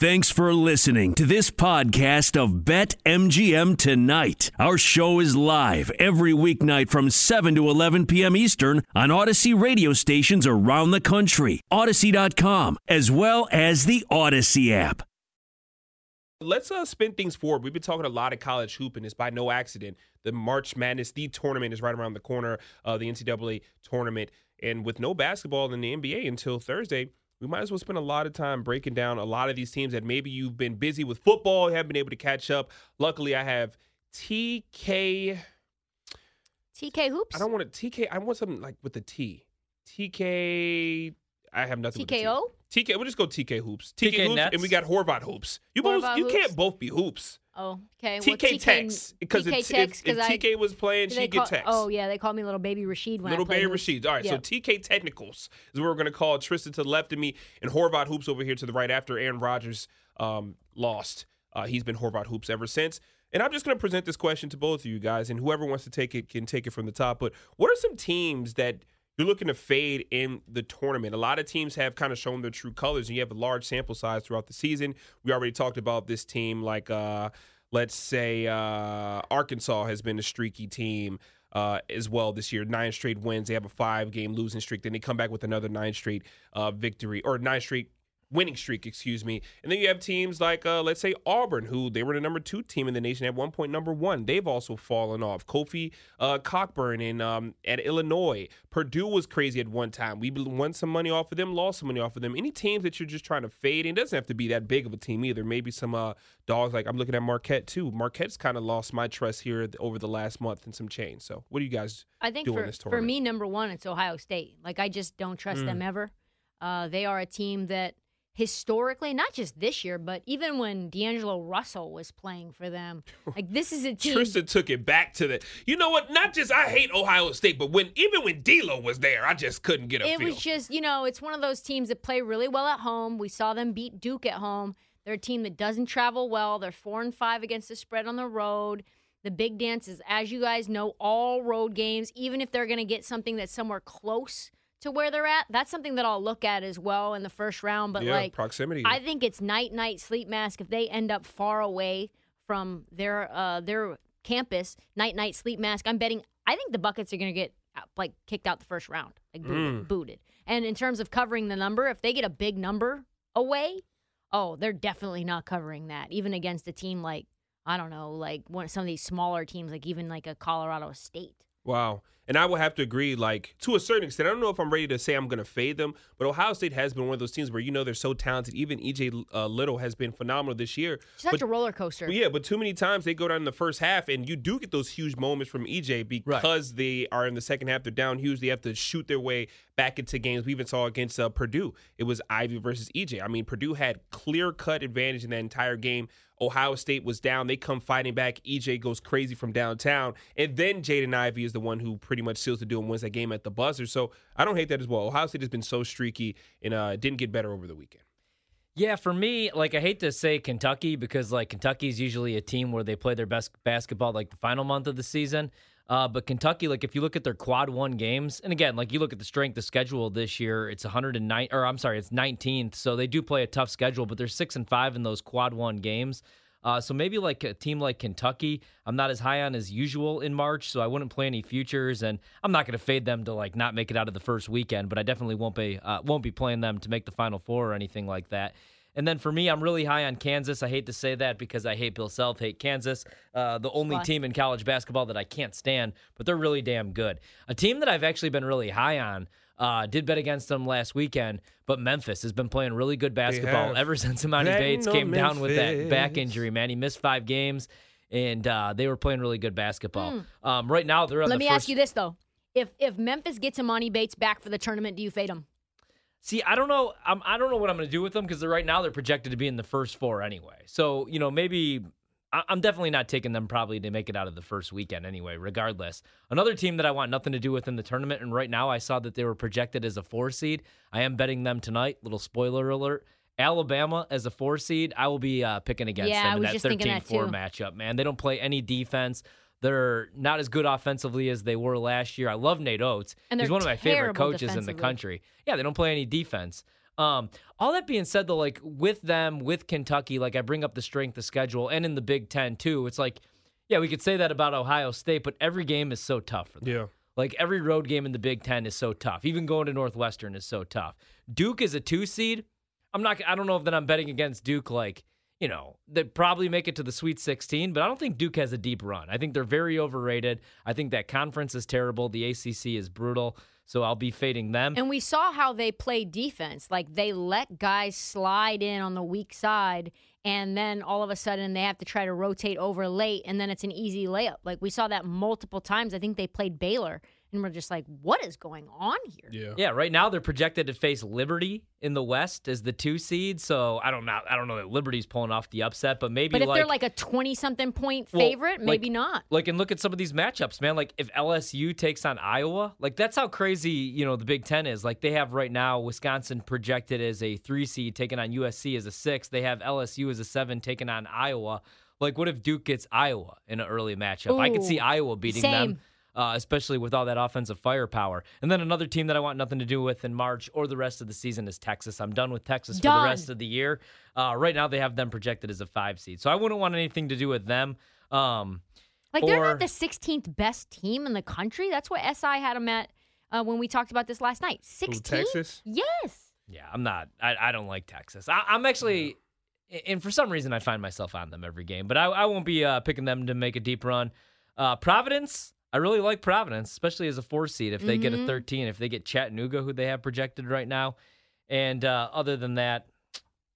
Thanks for listening to this podcast of Bet MGM Tonight. Our show is live every weeknight from 7 to 11 p.m. Eastern on Audacy radio stations around the country, Audacy.com, as well as the Audacy app. Let's uh, spin things forward. We've been talking a lot of college hoop, and it's by no accident. The March Madness, the tournament, is right around the corner. Uh, the NCAA tournament, and with no basketball in the NBA until Thursday, we might as well spend a lot of time breaking down a lot of these teams that maybe you've been busy with football, haven't been able to catch up. Luckily, I have TK. TK hoops. I don't want a TK. I want something like with the T. TK. I have nothing. with. TKO. TK. We'll just go TK hoops. TK, TK hoops, Nets. and we got Horvat hoops. You both. You hoops? can't both be hoops. Oh, okay. TK, well, Tex because TK if, Tex, if, if 'cause I- TK was playing, she'd call- get Tex. Oh yeah, they called me little baby Rashid when Little I played Little Baby hoops. Rashid. All right, so TK Technicals is what we're going to call Tristan to the left of me and Horvat Hoops over here to the right after Aaron Rodgers um, lost. Uh, he's been Horvat Hoops ever since. And I'm just going to present this question to both of you guys, and whoever wants to take it can take it from the top. But what are some teams that you're looking to fade in the tournament? A lot of teams have kind of shown their true colors, and you have a large sample size throughout the season. We already talked about this team, like uh, let's say uh, Arkansas has been a streaky team uh, as well this year. Nine straight wins. They have a five game losing streak. Then they come back with another nine straight uh, victory or nine straight winning streak, excuse me. And then you have teams like, uh, let's say Auburn, who they were the number two team in the nation at one point, number one. They've also fallen off. Kofi uh, Cockburn in um, at Illinois. Purdue was crazy at one time. We won some money off of them, lost some money off of them. Any teams that you're just trying to fade, and it doesn't have to be that big of a team either. Maybe some uh, dogs like I'm looking at Marquette too. Marquette's kind of lost my trust here over the last month and some change. So what do you guys? I think for, for me, number one, it's Ohio State. Like I just don't trust Mm. them ever. Uh, they are a team that historically, not just this year, but even when D'Angelo Russell was playing for them, like this is a team. Tristan took it back to the. You know what? Not just I hate Ohio State, but when even when D'Lo was there, I just couldn't get a it feel. was just you know it's one of those teams that play really well at home we saw them beat duke at home they're a team that doesn't travel well they're four and five against the spread on the road the big dance is as you guys know all road games even if they're going to get something that's somewhere close to where they're at that's something that i'll look at as well in the first round but yeah, like proximity. I think it's night night sleep mask if they end up far away from their uh their campus. Night night sleep mask. I'm betting. I think the Buckeyes are going to get uh, like kicked out the first round, like booted, Mm. booted. And in terms of covering the number, if they get a big number away, oh, they're definitely not covering that. Even against a team like I don't know, like one some of these smaller teams, like even like a Colorado State. Wow. And I will have to agree, like, to a certain extent. I don't know if I'm ready to say I'm going to fade them, but Ohio State has been one of those teams where you know they're so talented. Even EJ uh, Liddell has been phenomenal this year. Such But- a roller coaster. Well, yeah, but too many times they go down in the first half, and you do get those huge moments from EJ because they are in the second half. They're down huge. They have to shoot their way back into games. We even saw against uh, Purdue. It was Ivey versus EJ. I mean, Purdue had clear cut advantage in that entire game. Ohio State was down. They come fighting back. EJ goes crazy from downtown. And then Jaden Ivey is the one who pretty much seals the deal and wins that game at the buzzer. So I don't hate that as well. Ohio State has been so streaky and uh, didn't get better over the weekend. Yeah, for me, like I hate to say Kentucky because like Kentucky is usually a team where they play their best basketball like the final month of the season. Uh, but Kentucky, like if you look at their quad one games, and again, like you look at the strength of schedule this year, it's 109, or I'm sorry, it's 19th. So they do play a tough schedule, but they're six and five in those quad one games. Uh, so maybe like a team like Kentucky, I'm not as high on as usual in March, so I wouldn't play any futures, and I'm not going to fade them to like not make it out of the first weekend, but I definitely won't be uh, won't be playing them to make the Final Four or anything like that. And then for me, I'm really high on Kansas. I hate to say that because I hate Bill Self, hate Kansas, uh, the only Why? team in college basketball that I can't stand, but they're really damn good. A team that I've actually been really high on. Uh, did bet against them last weekend, but Memphis has been playing really good basketball ever since Emoni Bates on came down with that back injury. Man, he missed five games, and uh, they were playing really good basketball. Um, right now, they're on. Let the me first, ask you this though: if if Memphis gets Emoni Bates back for the tournament, do you fade him? See, I don't know. I'm, I don't know what I'm going to do with them because right now they're projected to be in the first four anyway. So you know, maybe I, I'm definitely not taking them probably to make it out of the first weekend anyway. Regardless, another team that I want nothing to do with in the tournament, and right now I saw that they were projected as a four seed. I am betting them tonight. Little spoiler alert. Alabama as a four seed, I will be uh, picking against Yeah, them in that just thinking 13 that 4 too. matchup, man. They don't play any defense. They're not as good offensively as they were last year. I love Nate Oats. And He's one of my favorite coaches in the country. Yeah, they don't play any defense. Um, all that being said, though, like with them, with Kentucky, like I bring up the strength of schedule, and in the Big Ten too. It's like, yeah, we could say that about Ohio State, but every game is so tough for them. Yeah. Like every road game in the Big Ten is so tough. Even going to Northwestern is so tough. Duke is a two seed. I'm not. I don't know if that I'm betting against Duke. Like you know, they probably make it to the Sweet 16, but I don't think Duke has a deep run. I think they're very overrated. I think that conference is terrible. The ACC is brutal. So I'll be fading them. And we saw how they play defense. Like they let guys slide in on the weak side, and then all of a sudden they have to try to rotate over late, and then it's an easy layup. Like we saw that multiple times. I think they played Baylor and we're just like, what is going on here? Yeah. Yeah, right now they're projected to face Liberty in the West as the two seed. So I don't know. I don't know that Liberty's pulling off the upset, but maybe. But if like, they're like a twenty-something point Well, favorite, maybe like- not. Like, and look at some of these matchups, man. Like, if LSU takes on Iowa, like, that's how crazy, you know, the Big Ten is. Like, they have right now Wisconsin projected as a three seed, taking on USC as a six. They have LSU as a seven, taking on Iowa. Like, what if Duke gets Iowa in an early matchup? I could see Iowa beating same. them. Uh, especially with all that offensive firepower. And then another team that I want nothing to do with in March or the rest of the season is Texas. I'm done with Texas for the rest of the year. Uh, right now, they have them projected as a five seed. So I wouldn't want anything to do with them. Um, Like they're or- not the 16th best team in the country. That's what SI had them at uh, when we talked about this last night. 16th? Texas? Yes. Yeah, I'm not. I, I don't like Texas. I, I'm actually, and for some reason, I find myself on them every game. But I, I won't be uh, picking them to make a deep run. Uh, Providence, I really like Providence, especially as a four seed. If they get a 13, if they get Chattanooga, who they have projected right now, and uh, other than that,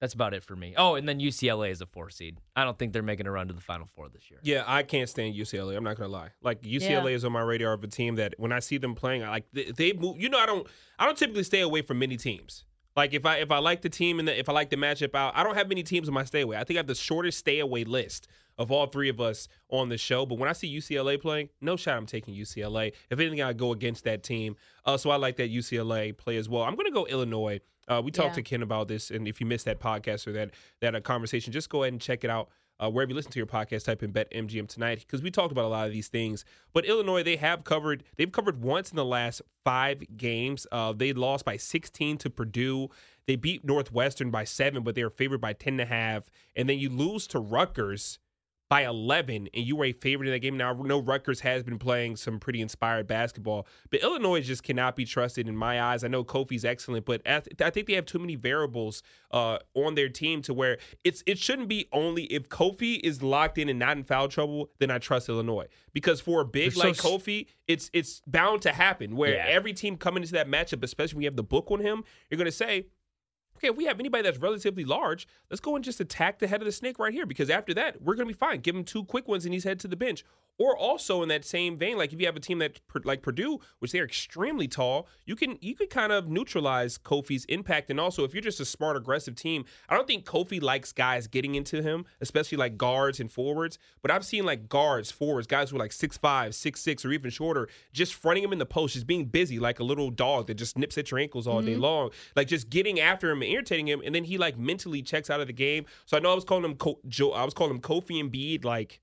that's about it for me. Oh, and then UCLA is a four seed. I don't think they're making a run to the Final Four this year. Yeah, I can't stand UCLA. I'm not gonna lie. Like UCLA is on my radar of a team that when I see them playing, I like they, they move. You know, I don't. I don't typically stay away from many teams. Like if I if I like the team and the, if I like the matchup out, I don't have many teams in my stay away. I think I have the shortest stay away list of all three of us on the show. But when I see UCLA playing, no shot I'm taking UCLA. If anything, I go against that team. Uh, so I like that UCLA play as well. I'm gonna go Illinois. Uh, we talked Yeah. to Ken about this, and if you missed that podcast or that that uh, conversation, just go ahead and check it out uh, wherever you listen to your podcast. Type in Bet MGM tonight because we talked about a lot of these things. But Illinois, they have covered. They've covered once in the last five games. Uh, they lost by 16 to Purdue. They beat Northwestern by seven, but they were favored by 10 and a half. And then you lose to Rutgers by 11, and you were a favorite in that game. Now, I know Rutgers has been playing some pretty inspired basketball, but Illinois just cannot be trusted in my eyes. I know Kofi's excellent, but I th- I think they have too many variables uh, on their team to where it's it shouldn't be only if Kofi is locked in and not in foul trouble, then I trust Illinois. Because for a big They're like s- Kofi, it's it's bound to happen where Yeah. every team coming into that matchup, especially when you have the book on him, you're going to say, okay, if we have anybody that's relatively large, let's go and just attack the head of the snake right here because after that, we're going to be fine. Give him two quick ones and he's head to the bench. Or also in that same vein, like if you have a team that like Purdue, which they're extremely tall, you can you can kind of neutralize Kofi's impact. And also, if you're just a smart, aggressive team, I don't think Kofi likes guys getting into him, especially like guards and forwards. But I've seen like guards, forwards, guys who are like six five, six six, or even shorter, just fronting him in the post, just being busy like a little dog that just nips at your ankles all day mm-hmm. long, like just getting after him and irritating him, and then he like mentally checks out of the game. So I know I was calling him Co- Joe, I was calling him Kofi and Embiid like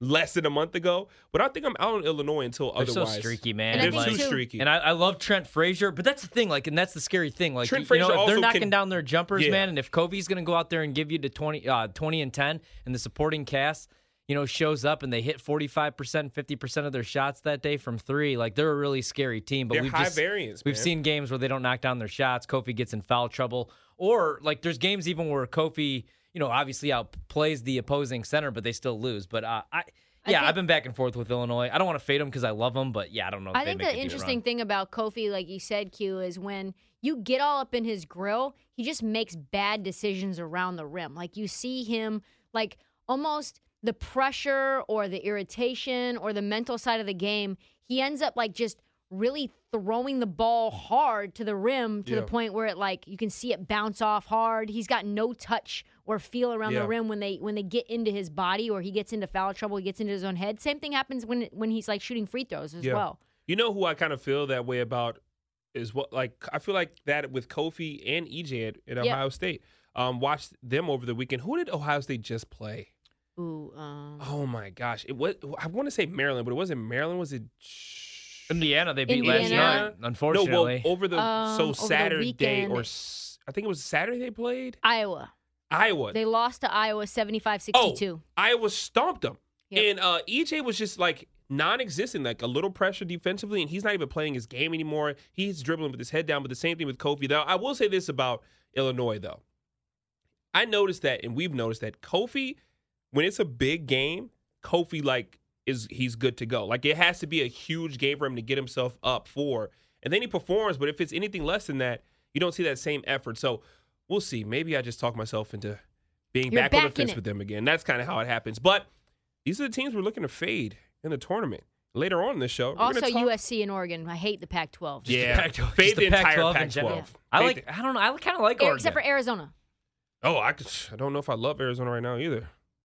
less than a month ago, but I think I'm out in Illinois until They're so otherwise. streaky, man. And They're too Like- too- streaky. And I, I love Trent Frazier, but that's the thing. Like, and that's the scary thing. Like, Trent you know, Frazier if they're knocking can- down their jumpers, Yeah. man, and if Kobe's going to go out there and give you the 20, uh, 20 and 10, and the supporting cast, you know, shows up and they hit 45%, 50% of their shots that day from three, like, they're a really scary team. But They're we've high just, variance, We've man. seen games where they don't knock down their shots. Kofi gets in foul trouble. Or, like, there's games even where Kofi, you know, obviously outplays the opposing center, but they still lose. But, uh, I, yeah, think- I've been back and forth with Illinois. I don't want to fade them because I love them, but yeah, I don't know. I think the interesting thing about Kofi, like you said, Q, is when you get all up in his grill, he just makes bad decisions around the rim. Like you see him, like almost the pressure or the irritation or the mental side of the game, he ends up like just really throwing the ball hard to the rim to Yeah. the point where it like you can see it bounce off hard. He's got no touch or feel around Yeah. the rim when they when they get into his body or he gets into foul trouble, he gets into his own head. Same thing happens when when he's like shooting free throws as Yeah. well. You know who I kind of feel that way about is what like I feel like that with Kofi and EJ at, at Yeah. Ohio State. Um, watched them over the weekend. Who did Ohio State just play? Ooh, um, Oh my gosh, it was I want to say Maryland, but it wasn't Maryland. Was it? Indiana, they beat last night. Unfortunately, No, well, over the Um, so over the Saturday weekend. or I think it was Saturday they played Iowa. Iowa. They lost to Iowa 75-62. Oh, Iowa stomped them. Yep. And uh, EJ was just like non-existent, like a little pressure defensively, and he's not even playing his game anymore. He's dribbling with his head down. But the same thing with Kofi. Though I will say this about Illinois, though, I noticed that, and we've noticed that Kofi, when it's a big game, Kofi like is he's good to go. Like it has to be a huge game for him to get himself up for, and then he performs. But if it's anything less than that, you don't see that same effort. So we'll see. Maybe I just talk myself into being You're back on the fence it. with them again. That's kind of how it happens. But these are the teams we're looking to fade in the tournament later on in this show. we're Also talk- USC and Oregon. I hate the Pac-12. Just the Yeah, Pac-12 fade just the the entire Pac-12 in Pac-12. general. Fade I like. I don't know. I kind of like Air- Oregon. Except for Arizona. Oh, I could. I don't know if I love Arizona right now either.